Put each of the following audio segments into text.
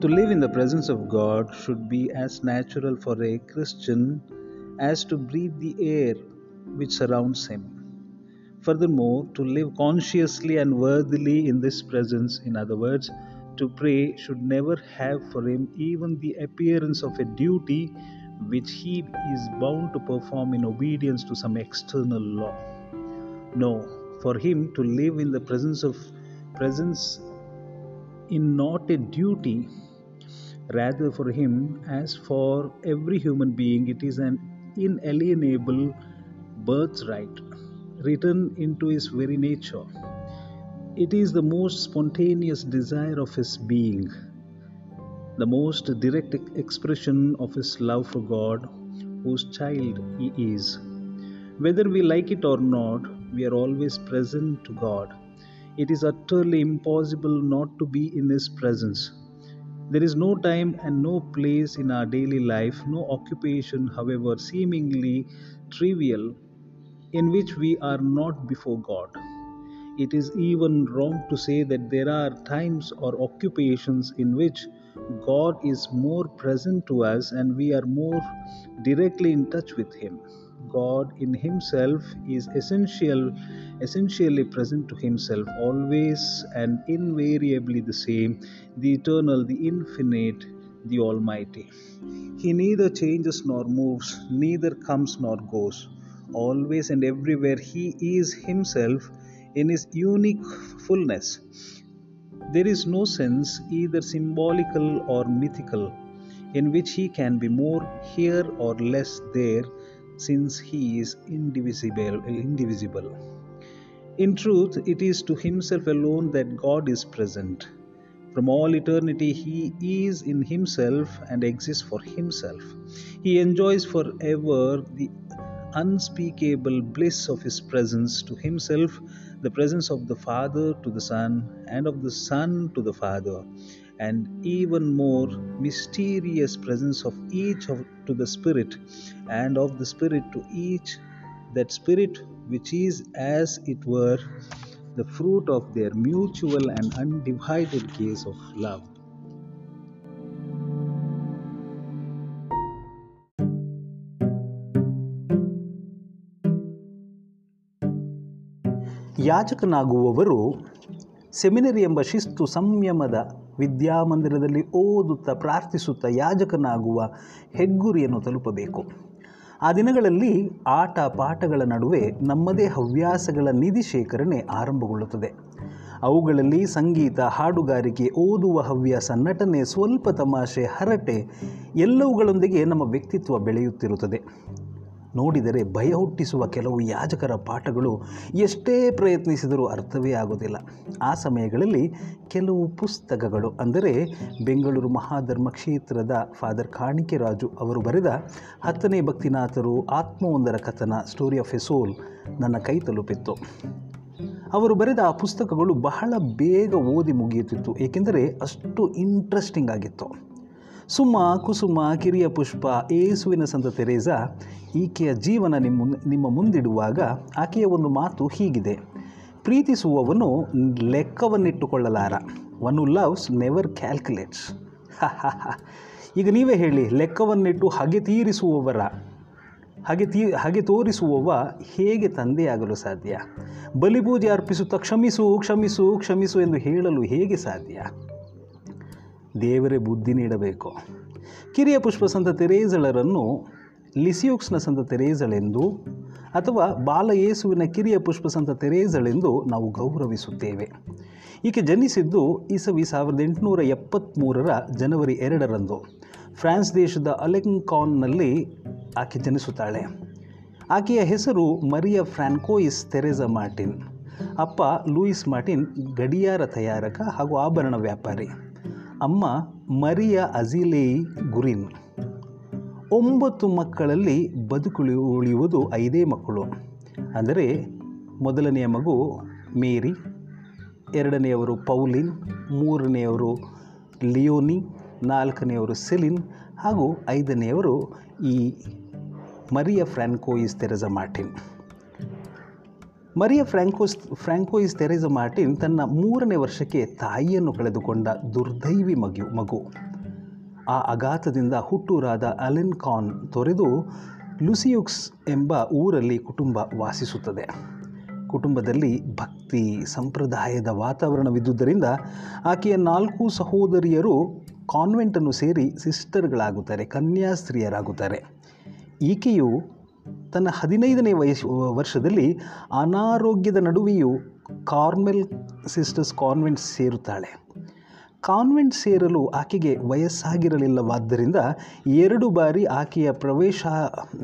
To live in the presence of God should be as natural for a Christian as to breathe the air which surrounds him. Furthermore, to live consciously and worthily in this presence, in other words, to pray should never have for him even the appearance of a duty which he is bound to perform in obedience to some external law. No, for him to live in the presence of presence in not a duty, rather for him, as for every human being, it is an inalienable birthright written into his very nature. It is the most spontaneous desire of his being, the most direct expression of his love for God, whose child he is. Whether we like it or not, we are always present to God. It is utterly impossible not to be in His presence. There is no time and no place in our daily life, no occupation, however seemingly trivial, in which we are not before God. It is even wrong to say that there are times or occupations in which God is more present to us and we are more directly in touch with Him. God in Himself is essential, essentially present to Himself, always and invariably the same, the eternal, the infinite, the Almighty. He neither changes nor moves, neither comes nor goes. Always and everywhere He is Himself in His unique fullness. There is no sense, either symbolical or mythical, in which He can be more here or less there since he is indivisible indivisible. In truth it is to himself alone that god is present. From all eternity he is in himself and exists for himself. He enjoys forever the unspeakable bliss of his presence to himself the presence of the father to the son and of the son to the father and even more mysterious presence of each of, to the spirit and of the spirit to each that spirit which is as it were the fruit of their mutual and undivided gaze of love ಯಾಜಕನಾಗುವವರು seminary ಎಂಬ ಶಿಸ್ತು ಸಂಯಮದ ವಿದ್ಯಾಮಂದಿರದಲ್ಲಿ ಓದುತ್ತಾ ಪ್ರಾರ್ಥಿಸುತ್ತಾ ಯಾಜಕನಾಗುವ ಹೆಗ್ಗುರಿಯನ್ನು ತಲುಪಬೇಕು. ಆ ದಿನಗಳಲ್ಲಿ ಆಟ ಪಾಠಗಳ ನಡುವೆ ನಮ್ಮದೇ ಹವ್ಯಾಸಗಳ ನಿಧಿ ಶೇಖರಣೆ ಆರಂಭಗೊಳ್ಳುತ್ತದೆ. ಅವುಗಳಲ್ಲಿ ಸಂಗೀತ, ಹಾಡುಗಾರಿಕೆ, ಓದುವ ಹವ್ಯಾಸ, ನಟನೆ, ಸ್ವಲ್ಪ ತಮಾಷೆ, ಹರಟೆ ಎಲ್ಲವುಗಳೊಂದಿಗೆ ನಮ್ಮ ವ್ಯಕ್ತಿತ್ವ ಬೆಳೆಯುತ್ತಿರುತ್ತದೆ. ನೋಡಿದರೆ ಭಯ ಹುಟ್ಟಿಸುವ ಕೆಲವು ಯಾಜಕರ ಪಾಠಗಳು ಎಷ್ಟೇ ಪ್ರಯತ್ನಿಸಿದರೂ ಅರ್ಥವೇ ಆಗೋದಿಲ್ಲ. ಆ ಸಮಯಗಳಲ್ಲಿ ಕೆಲವು ಪುಸ್ತಕಗಳು ಅಂದರೆ ಬೆಂಗಳೂರು ಮಹಾಧರ್ಮ ಕ್ಷೇತ್ರದ ಫಾದರ್ ಕಾಣಿಕೆ ರಾಜು ಅವರು ಬರೆದ ಹತ್ತನೇ ಭಕ್ತಿನಾಥರು ಆತ್ಮವೊಂದರ ಕಥನ ಸ್ಟೋರಿ ಆಫ್ ಎ ಸೋಲ್ ನನ್ನ ಕೈ ತಲುಪಿತ್ತು. ಅವರು ಬರೆದ ಆ ಪುಸ್ತಕಗಳು ಬಹಳ ಬೇಗ ಓದಿ ಮುಗಿಯುತ್ತಿತ್ತು, ಏಕೆಂದರೆ ಅಷ್ಟು ಇಂಟ್ರೆಸ್ಟಿಂಗ್ ಆಗಿತ್ತು. ಸುಮ್ಮ ಕುಸುಮ ಕಿರಿಯ ಪುಷ್ಪ ಏಸುವಿನ ಸಂತ ತೆರೇಸಾ, ಈಕೆಯ ಜೀವನ ನಿಮ್ಮ ನಿಮ್ಮ ಮುಂದಿಡುವಾಗ ಆಕೆಯ ಒಂದು ಮಾತು ಹೀಗಿದೆ. ಪ್ರೀತಿಸುವವನು ಲೆಕ್ಕವನ್ನಿಟ್ಟುಕೊಳ್ಳಲಾರ. One who loves never calculates ಈಗ ನೀವೇ ಹೇಳಿ, ಲೆಕ್ಕವನ್ನಿಟ್ಟು ಹಾಗೆ ತೀರಿಸುವವರ, ಹಾಗೆ ತೀ, ಹಾಗೆ ತೋರಿಸುವವ ಹೇಗೆ ತಂದೆಯಾಗಲು ಸಾಧ್ಯ? ಬಲಿಪೂಜೆ ಅರ್ಪಿಸುತ್ತಾ ಕ್ಷಮಿಸು ಕ್ಷಮಿಸು ಕ್ಷಮಿಸು ಎಂದು ಹೇಳಲು ಹೇಗೆ ಸಾಧ್ಯ? ದೇವರೇ ಬುದ್ಧಿ ನೀಡಬೇಕು. ಕಿರಿಯ ಪುಷ್ಪ ಸಂತ ತೆರೇಜಳರನ್ನು ಲಿಸಿಯೋಕ್ಸ್ನ ಸಂತ ತೆರೇಜಳೆಂದು ಅಥವಾ ಬಾಲಯೇಸುವಿನ ಕಿರಿಯ ಪುಷ್ಪ ಸಂತ ತೆರೇಜಳೆಂದು ನಾವು ಗೌರವಿಸುತ್ತೇವೆ. ಈಕೆ ಜನಿಸಿದ್ದು ಇಸವಿ ಸಾವಿರದ ಎಂಟುನೂರ ಎಪ್ಪತ್ತ್ಮೂರರ ಜನವರಿ ಎರಡರಂದು. ಫ್ರಾನ್ಸ್ ದೇಶದ ಅಲೆಂಕಾನ್ನಲ್ಲಿ ಆಕೆ ಜನಿಸುತ್ತಾಳೆ. ಆಕೆಯ ಹೆಸರು ಮರಿಯ ಫ್ರಾನ್ಕೋಯಿಸ್ ತೆರೆಸಾ ಮಾರ್ಟಿನ್. ಅಪ್ಪ ಲೂಯಿಸ್ ಮಾರ್ಟಿನ್ ಗಡಿಯಾರ ತಯಾರಕ ಹಾಗೂ ಆಭರಣ ವ್ಯಾಪಾರಿ. ಅಮ್ಮ ಮರಿಯ ಅಜಿಲೇಯಿ ಗುರಿನ್. ಒಂಬತ್ತು ಮಕ್ಕಳಲ್ಲಿ ಬದುಕುಳಿ ಉಳಿಯುವುದು ಐದೇ ಮಕ್ಕಳು. ಅಂದರೆ ಮೊದಲನೆಯ ಮಗು ಮೇರಿ, ಎರಡನೆಯವರು ಪೌಲಿನ್, ಮೂರನೆಯವರು ಲಿಯೋನಿ, ನಾಲ್ಕನೆಯವರು ಸೆಲಿನ್ ಹಾಗೂ ಐದನೆಯವರು ಈ Maria Francoise Teresa Martin. Maria Francois Francoise Teresa Martin ತನ್ನ ಮೂರನೇ ವರ್ಷಕ್ಕೆ ತಾಯಿಯನ್ನು ಕಳೆದುಕೊಂಡ ದುರ್ದೈವಿ ಮಗು ಮಗು. ಆ ಅಘಾತದಿಂದ ಹುಟ್ಟೂರಾದ ಅಲೆನ್ ಕಾನ್ ತೊರೆದು ಲುಸಿಯುಕ್ಸ್ ಎಂಬ ಊರಲ್ಲಿ ಕುಟುಂಬ ವಾಸಿಸುತ್ತದೆ. ಕುಟುಂಬದಲ್ಲಿ ಭಕ್ತಿ, ಸಂಪ್ರದಾಯದ ವಾತಾವರಣವಿದ್ದುದರಿಂದ ಆಕೆಯ ನಾಲ್ಕು ಸಹೋದರಿಯರು ಕಾನ್ವೆಂಟನ್ನು ಸೇರಿ ಸಿಸ್ಟರ್ಗಳಾಗುತ್ತಾರೆ, ಕನ್ಯಾಸ್ತ್ರೀಯರಾಗುತ್ತಾರೆ. ಈಕೆಯು ತನ್ನ ಹದಿನೈದನೇ ವಯಸ್ಸು ವರ್ಷದಲ್ಲಿ ಅನಾರೋಗ್ಯದ ನಡುವೆಯೂ ಕಾರ್ಮೆಲ್ ಸಿಸ್ಟರ್ಸ್ ಕಾನ್ವೆಂಟ್ ಸೇರುತ್ತಾಳೆ. ಕಾನ್ವೆಂಟ್ ಸೇರಲು ಆಕೆಗೆ ವಯಸ್ಸಾಗಿರಲಿಲ್ಲವಾದ್ದರಿಂದ ಎರಡು ಬಾರಿ ಆಕೆಯ ಪ್ರವೇಶ,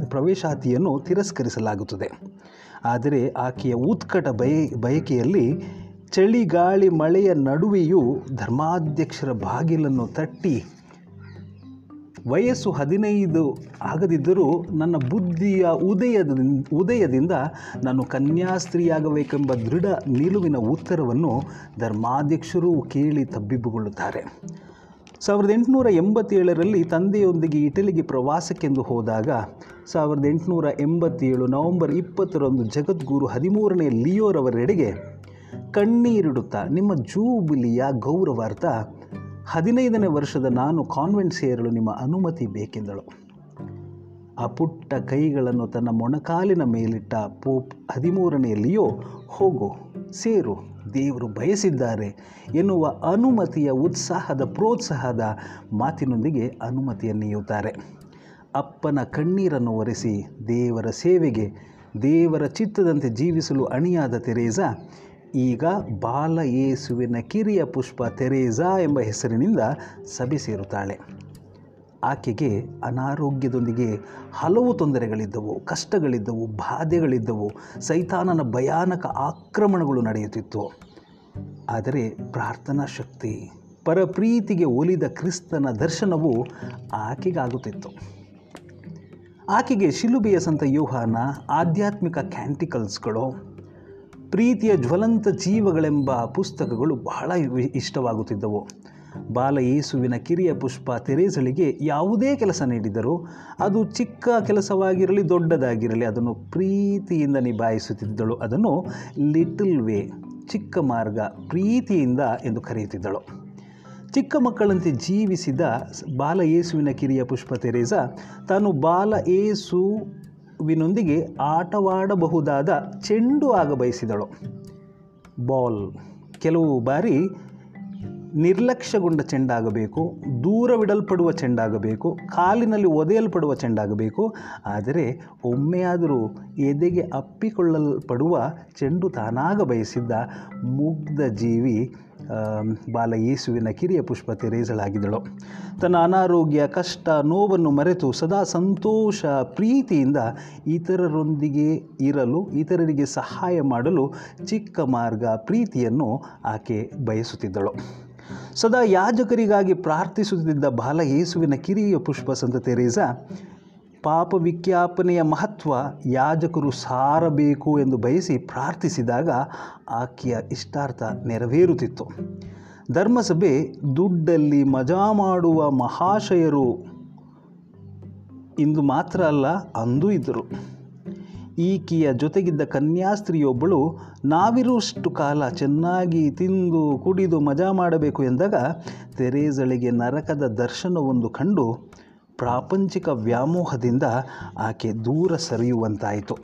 ಪ್ರವೇಶಾತಿಯನ್ನು ತಿರಸ್ಕರಿಸಲಾಗುತ್ತದೆ. ಆದರೆ ಆಕೆಯ ಉತ್ಕಟ ಬಯ, ಬಯಕೆಯಲ್ಲಿ ಚಳಿಗಾಳಿ ಮಳೆಯ ನಡುವೆಯೂ ಧರ್ಮಾಧ್ಯಕ್ಷರ ಬಾಗಿಲನ್ನು ತಟ್ಟಿ ವಯಸ್ಸು ಹದಿನೈದು ಆಗದಿದ್ದರೂ ನನ್ನ ಬುದ್ಧಿಯ ಉದಯದ ಉದಯದಿಂದ ನಾನು ಕನ್ಯಾಸ್ತ್ರೀಯಾಗಬೇಕೆಂಬ ದೃಢ ನಿಲುವಿನ ಉತ್ತರವನ್ನು ಧರ್ಮಾಧ್ಯಕ್ಷರು ಕೇಳಿ ತಬ್ಬಿಬ್ಬುಗೊಳ್ಳುತ್ತಾರೆ. ಸಾವಿರದ ಎಂಟುನೂರ ಎಂಬತ್ತೇಳರಲ್ಲಿ ತಂದೆಯೊಂದಿಗೆ ಇಟಲಿಗೆ ಪ್ರವಾಸಕ್ಕೆಂದು ಹೋದಾಗ, ಸಾವಿರದ ಎಂಟುನೂರ ಎಂಬತ್ತೇಳು ನವೆಂಬರ್ ಇಪ್ಪತ್ತರಂದು ಜಗದ್ಗುರು ಹದಿಮೂರನೇ ಲಿಯೋರವರೆಡೆಗೆ ಕಣ್ಣೀರಿಡುತ್ತಾ, ನಿಮ್ಮ ಜೂಬಿಲಿಯ ಗೌರವಾರ್ಥ ಹದಿನೈದನೇ ವರ್ಷದ ನಾನು ಕಾನ್ವೆಂಟ್ ಸೇರಲು ನಿಮ್ಮ ಅನುಮತಿ ಬೇಕೆಂದಳು. ಆ ಪುಟ್ಟ ಕೈಗಳನ್ನು ತನ್ನ ಮೊಣಕಾಲಿನ ಮೇಲಿಟ್ಟ ಪೋಪ್ ಹದಿಮೂರನೆಯಲ್ಲಿಯೋ, ಹೋಗು, ಸೇರು, ದೇವರು ಬಯಸಿದ್ದಾರೆ ಎನ್ನುವ ಅನುಮತಿಯ ಉತ್ಸಾಹದ ಪ್ರೋತ್ಸಾಹದ ಮಾತಿನೊಂದಿಗೆ ಅನುಮತಿಯನ್ನು ನೀಯುತ್ತಾರೆ ಅಪ್ಪನ ಕಣ್ಣೀರನ್ನು ಒರೆಸಿ ದೇವರ ಸೇವೆಗೆ, ದೇವರ ಚಿತ್ತದಂತೆ ಜೀವಿಸಲು ಅಣಿಯಾದ ತೆರೇಸಾ ಈಗ ಬಾಲ ಯೇಸುವಿನ ಕಿರಿಯ ಪುಷ್ಪ ತೆರೇಸಾ ಎಂಬ ಹೆಸರಿನಿಂದ ಸಭೆ ಸೇರುತ್ತಾಳೆ. ಆಕೆಗೆ ಅನಾರೋಗ್ಯದೊಂದಿಗೆ ಹಲವು ತೊಂದರೆಗಳಿದ್ದವು, ಕಷ್ಟಗಳಿದ್ದವು, ಬಾಧೆಗಳಿದ್ದವು, ಸೈತಾನನ ಭಯಾನಕ ಆಕ್ರಮಣಗಳು ನಡೆಯುತ್ತಿತ್ತು. ಆದರೆ ಪ್ರಾರ್ಥನಾ ಶಕ್ತಿ, ಪರಪ್ರೀತಿಗೆ ಒಲಿದ ಕ್ರಿಸ್ತನ ದರ್ಶನವು ಆಕೆಗಾಗುತ್ತಿತ್ತು. ಆಕೆಗೆ ಶಿಲುಬೆಯ ಸಂತ ಯೋಹಾನ ಆಧ್ಯಾತ್ಮಿಕ ಕ್ಯಾಂಟಿಕಲ್ಸ್ಗಳು ಪ್ರೀತಿಯ ಜ್ವಲಂತ ಜೀವಗಳೆಂಬ ಪುಸ್ತಕಗಳು ಬಹಳ ಇಷ್ಟವಾಗುತ್ತಿದ್ದವು. ಬಾಲ ಯೇಸುವಿನ ಕಿರಿಯ ಪುಷ್ಪ ತೆರೇಸಳಿಗೆ ಯಾವುದೇ ಕೆಲಸ ನೀಡಿದರೂ ಅದು ಚಿಕ್ಕ ಕೆಲಸವಾಗಿರಲಿ, ದೊಡ್ಡದಾಗಿರಲಿ, ಅದನ್ನು ಪ್ರೀತಿಯಿಂದ ನಿಭಾಯಿಸುತ್ತಿದ್ದಳು. ಅದನ್ನು ಲಿಟಲ್ ವೇ, ಚಿಕ್ಕ ಮಾರ್ಗ, ಪ್ರೀತಿಯಿಂದ ಎಂದು ಕರೆಯುತ್ತಿದ್ದಳು. ಚಿಕ್ಕ ಮಕ್ಕಳಂತೆ ಜೀವಿಸಿದ ಬಾಲ ಯೇಸುವಿನ ಕಿರಿಯ ಪುಷ್ಪ ತೆರೇಸ ತಾನು ಬಾಲ ಯೇಸುವಿನೊಂದಿಗೆ ಆಟವಾಡಬಹುದಾದ ಚೆಂಡು ಆಗ ಬಯಸಿದಳು. ಬಾಲ್. ಕೆಲವು ಬಾರಿ ನಿರ್ಲಕ್ಷ್ಯಗೊಂಡ ಚೆಂಡಾಗಬೇಕು, ದೂರವಿಡಲ್ಪಡುವ ಚೆಂಡಾಗಬೇಕು, ಕಾಲಿನಲ್ಲಿ ಒದೆಯಲ್ಪಡುವ ಚೆಂಡಾಗಬೇಕು, ಆದರೆ ಒಮ್ಮೆಯಾದರೂ ಎದೆಗೆ ಅಪ್ಪಿಕೊಳ್ಳಲ್ಪಡುವ ಚೆಂಡು ತಾನಾಗ ಬಯಸಿದ್ದ ಮುಗ್ಧ ಜೀವಿ ಬಾಲ ಯೇಸುವಿನ ಕಿರಿಯ ಪುಷ್ಪ ತೆರೇಸಳಾಗಿದ್ದಳು ತನ್ನ ಅನಾರೋಗ್ಯ, ಕಷ್ಟ, ನೋವನ್ನು ಮರೆತು ಸದಾ ಸಂತೋಷ, ಪ್ರೀತಿಯಿಂದ ಇತರರೊಂದಿಗೆ ಇರಲು, ಇತರರಿಗೆ ಸಹಾಯ ಮಾಡಲು ಚಿಕ್ಕ ಮಾರ್ಗ ಪ್ರೀತಿಯನ್ನು ಆಕೆ ಬಯಸುತ್ತಿದ್ದಳು. ಸದಾ ಯಾಜಕರಿಗಾಗಿ ಪ್ರಾರ್ಥಿಸುತ್ತಿದ್ದ ಬಾಲ ಯೇಸುವಿನ ಕಿರಿಯ ಪುಷ್ಪ ಸಂತ ತೆರೇಸ ಪಾಪ ವಿಜ್ಞಾಪನೆಯ ಮಹತ್ವ ಯಾಜಕರು ಸಾರಬೇಕು ಎಂದು ಬಯಸಿ ಪ್ರಾರ್ಥಿಸಿದಾಗ ಆಕೆಯ ಇಷ್ಟಾರ್ಥ ನೆರವೇರುತ್ತಿತ್ತು. ಧರ್ಮಸಭೆ ದುಡ್ಡಲ್ಲಿ ಮಜಾ ಮಾಡುವ ಮಹಾಶಯರು ಇಂದು ಮಾತ್ರ ಅಲ್ಲ, ಅಂದೂ ಇದ್ದರು. ಈಕೆಯ ಜೊತೆಗಿದ್ದ ಕನ್ಯಾಸ್ತ್ರೀಯೊಬ್ಬಳು ನಾವಿರುವಷ್ಟು ಕಾಲ ಚೆನ್ನಾಗಿ ತಿಂದು ಕುಡಿದು ಮಜಾ ಮಾಡಬೇಕು ಎಂದಾಗ ತೆರೇಸಳಿಗೆ ನರಕದ ದರ್ಶನವೊಂದು ಕಂಡು ಪ್ರಾಪಂಚಿಕ ವ್ಯಾಮೋಹದಿಂದ ಆಕೆ ದೂರ ಸರಿಯುವಂತಾಯಿತು.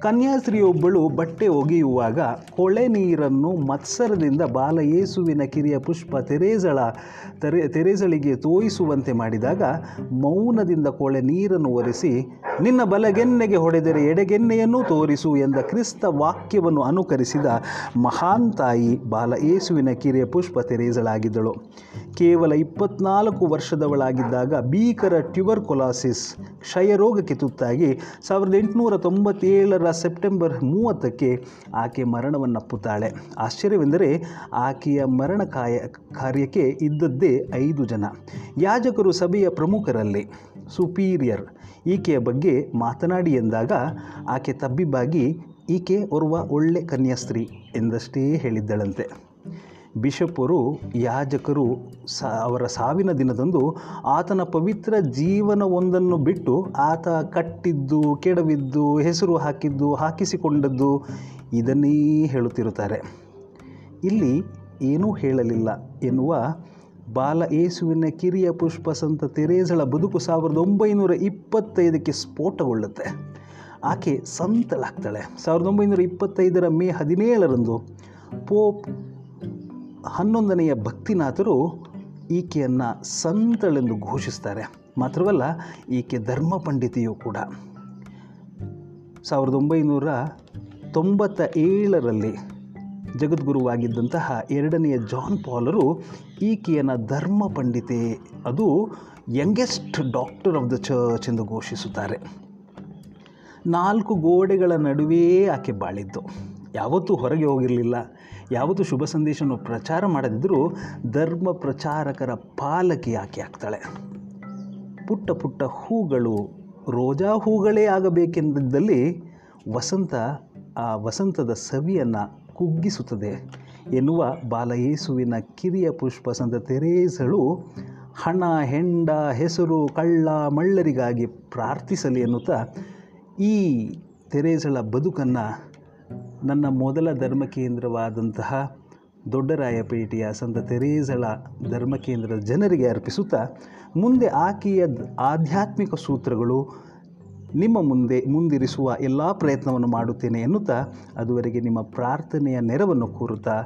ಕನ್ಯಾಸ್ತ್ರೀಯೊಬ್ಬಳು ಬಟ್ಟೆ ಒಗೆಯುವಾಗ ಕೊಳೆ ನೀರನ್ನು ಮತ್ಸರದಿಂದ ಬಾಲಯೇಸುವಿನ ಕಿರಿಯ ಪುಷ್ಪ ತೆರೇಸಳ ತೆರೆ ತೆರೇಸಳಿಗೆ ತೋಯಿಸುವಂತೆ ಮಾಡಿದಾಗ ಮೌನದಿಂದ ಕೊಳೆ ನೀರನ್ನು ಒರೆಸಿ, ನಿನ್ನ ಬಲಗೆನ್ನೆಗೆ ಹೊಡೆದರೆ ಎಡಗೆನ್ನೆಯನ್ನೂ ತೋರಿಸು ಎಂದ ಕ್ರಿಸ್ತ ವಾಕ್ಯವನ್ನು ಅನುಕರಿಸಿದ ಮಹಾನ್ ತಾಯಿ ಬಾಲ ಯೇಸುವಿನ ಕಿರಿಯ ಪುಷ್ಪ ತೆರೇಸಳಾಗಿದ್ದಳು ಕೇವಲ ಇಪ್ಪತ್ನಾಲ್ಕು ವರ್ಷದವಳಾಗಿದ್ದಾಗ ಭೀಕರ ಟ್ಯುಬರ್ಕೊಲಾಸಿಸ್ ಕ್ಷಯರೋಗಕ್ಕೆ ತುತ್ತಾಗಿ ಸಾವಿರದ ಎಂಟುನೂರ ತೊಂಬತ್ತೇಳರ ಸೆಪ್ಟೆಂಬರ್ ಮೂವತ್ತಕ್ಕೆ ಆಕೆ ಮರಣವನ್ನಪ್ಪುತ್ತಾಳೆ. ಆಶ್ಚರ್ಯವೆಂದರೆ ಆಕೆಯ ಮರಣ ಕಾಯ, ಕಾರ್ಯಕ್ಕೆ ಇದ್ದದ್ದೇ ಐದು ಜನ. ಯಾಜಕರು ಸಭೆಯ ಪ್ರಮುಖರಲ್ಲಿ ಸುಪೀರಿಯರ್ ಈಕೆಯ ಬಗ್ಗೆ ಮಾತನಾಡಿ ಎಂದಾಗ ಆಕೆ ತಬ್ಬಿಬ್ಬಾಗಿ, ಈಕೆ ಓರ್ವ ಒಳ್ಳೆ ಕನ್ಯಾಸ್ತ್ರೀ ಎಂದಷ್ಟೇ ಹೇಳಿದ್ದಳಂತೆ. ಬಿಷಪ್ಪರು ಯಾಜಕರು ಸ, ಅವರ ಸಾವಿನ ದಿನದಂದು ಆತನ ಪವಿತ್ರ ಜೀವನವೊಂದನ್ನು ಬಿಟ್ಟು ಆತ ಕಟ್ಟಿದ್ದು, ಕೆಡವಿದ್ದು, ಹೆಸರು ಹಾಕಿದ್ದು, ಹಾಕಿಸಿಕೊಂಡದ್ದು ಇದನ್ನೇ ಹೇಳುತ್ತಿರುತ್ತಾರೆ. ಇಲ್ಲಿ ಏನೂ ಹೇಳಲಿಲ್ಲ ಎನ್ನುವ ಬಾಲ ಏಸುವಿನ ಕಿರಿಯ ಪುಷ್ಪ ಸಂತ ತೆರೇಸಳ ಬದುಕು ಸಾವಿರದ ಒಂಬೈನೂರ ಇಪ್ಪತ್ತೈದಕ್ಕೆ ಸ್ಫೋಟಗೊಳ್ಳುತ್ತೆ. ಆಕೆ ಸಂತಳಾಗ್ತಾಳೆ ಸಾವಿರದ ಒಂಬೈನೂರ ಇಪ್ಪತ್ತೈದರ ಮೇ ಹದಿನೇಳರಂದು ಪೋಪ್ ಹನ್ನೊಂದನೆಯ ಭಕ್ತಿನಾಥರು ಈಕೆಯನ್ನು ಸಂತಳೆಂದು ಘೋಷಿಸ್ತಾರೆ. ಮಾತ್ರವಲ್ಲ, ಈಕೆ ಧರ್ಮ ಪಂಡಿತೆಯೂ ಕೂಡ. ಸಾವಿರದ ಒಂಬೈನೂರ ತೊಂಬತ್ತ ಏಳರಲ್ಲಿ ಜಗದ್ಗುರುವಾಗಿದ್ದಂತಹ ಎರಡನೆಯ ಜಾನ್ ಪಾಲರು ಈಕೆಯನ್ನು ಧರ್ಮ ಪಂಡಿತೆ, ಅದು youngest doctor of the church ಎಂದು ಘೋಷಿಸುತ್ತಾರೆ. ನಾಲ್ಕು ಗೋಡೆಗಳ ನಡುವೆ ಆಕೆ ಬಾಳಿದ್ದು. ಯಾವತ್ತೂ ಹೊರಗೆ ಹೋಗಿರಲಿಲ್ಲ. ಯಾವತ್ತೂ ಶುಭ ಸಂದೇಶವನ್ನು ಪ್ರಚಾರ ಮಾಡದಿದ್ದರೂ ಧರ್ಮ ಪ್ರಚಾರಕರ ಪಾಲಕಿ ಆಕೆ ಆಗ್ತಾಳೆ. ಪುಟ್ಟ ಪುಟ್ಟ ಹೂಗಳು ರೋಜಾ ಹೂಗಳೇ ಆಗಬೇಕೆಂದಿದ್ದಲ್ಲಿ ವಸಂತ ಆ ವಸಂತದ ಸವಿಯನ್ನು ಕುಗ್ಗಿಸುತ್ತದೆ ಎನ್ನುವ ಬಾಲಯೇಸುವಿನ ಕಿರಿಯ ಪುಷ್ಪ ಸಂತ ತೆರೇಸಳು ಹಣ, ಹೆಂಡ, ಹೆಸರು, ಕಳ್ಳ, ಮಳ್ಳರಿಗಾಗಿ ಪ್ರಾರ್ಥಿಸಲಿ ಎನ್ನುತ್ತಾ ಈ ತೆರೇಸಳ ಬದುಕನ್ನು ನನ್ನ ಮೊದಲ ಧರ್ಮ ಕೇಂದ್ರವಾದಂತಹ ದೊಡ್ಡರಾಯಪೇಟೆಯ ಸಂತ ತೆರೇಸಳ ಧರ್ಮ ಕೇಂದ್ರದ ಜನರಿಗೆ ಅರ್ಪಿಸುತ್ತಾ, ಮುಂದೆ ಆಕೆಯ ಆಧ್ಯಾತ್ಮಿಕ ಸೂತ್ರಗಳು ನಿಮ್ಮ ಮುಂದೆ ಮುಂದಿರಿಸುವ ಎಲ್ಲ ಪ್ರಯತ್ನವನ್ನು ಮಾಡುತ್ತೇನೆ ಎನ್ನುತ್ತಾ, ಅದುವರೆಗೆ ನಿಮ್ಮ ಪ್ರಾರ್ಥನೆಯ ನೆರವನ್ನು ಕೋರುತ್ತಾ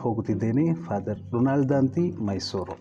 ಹೋಗುತ್ತಿದ್ದೇನೆ. Father Ronald ದಾಂತಿ Mysuru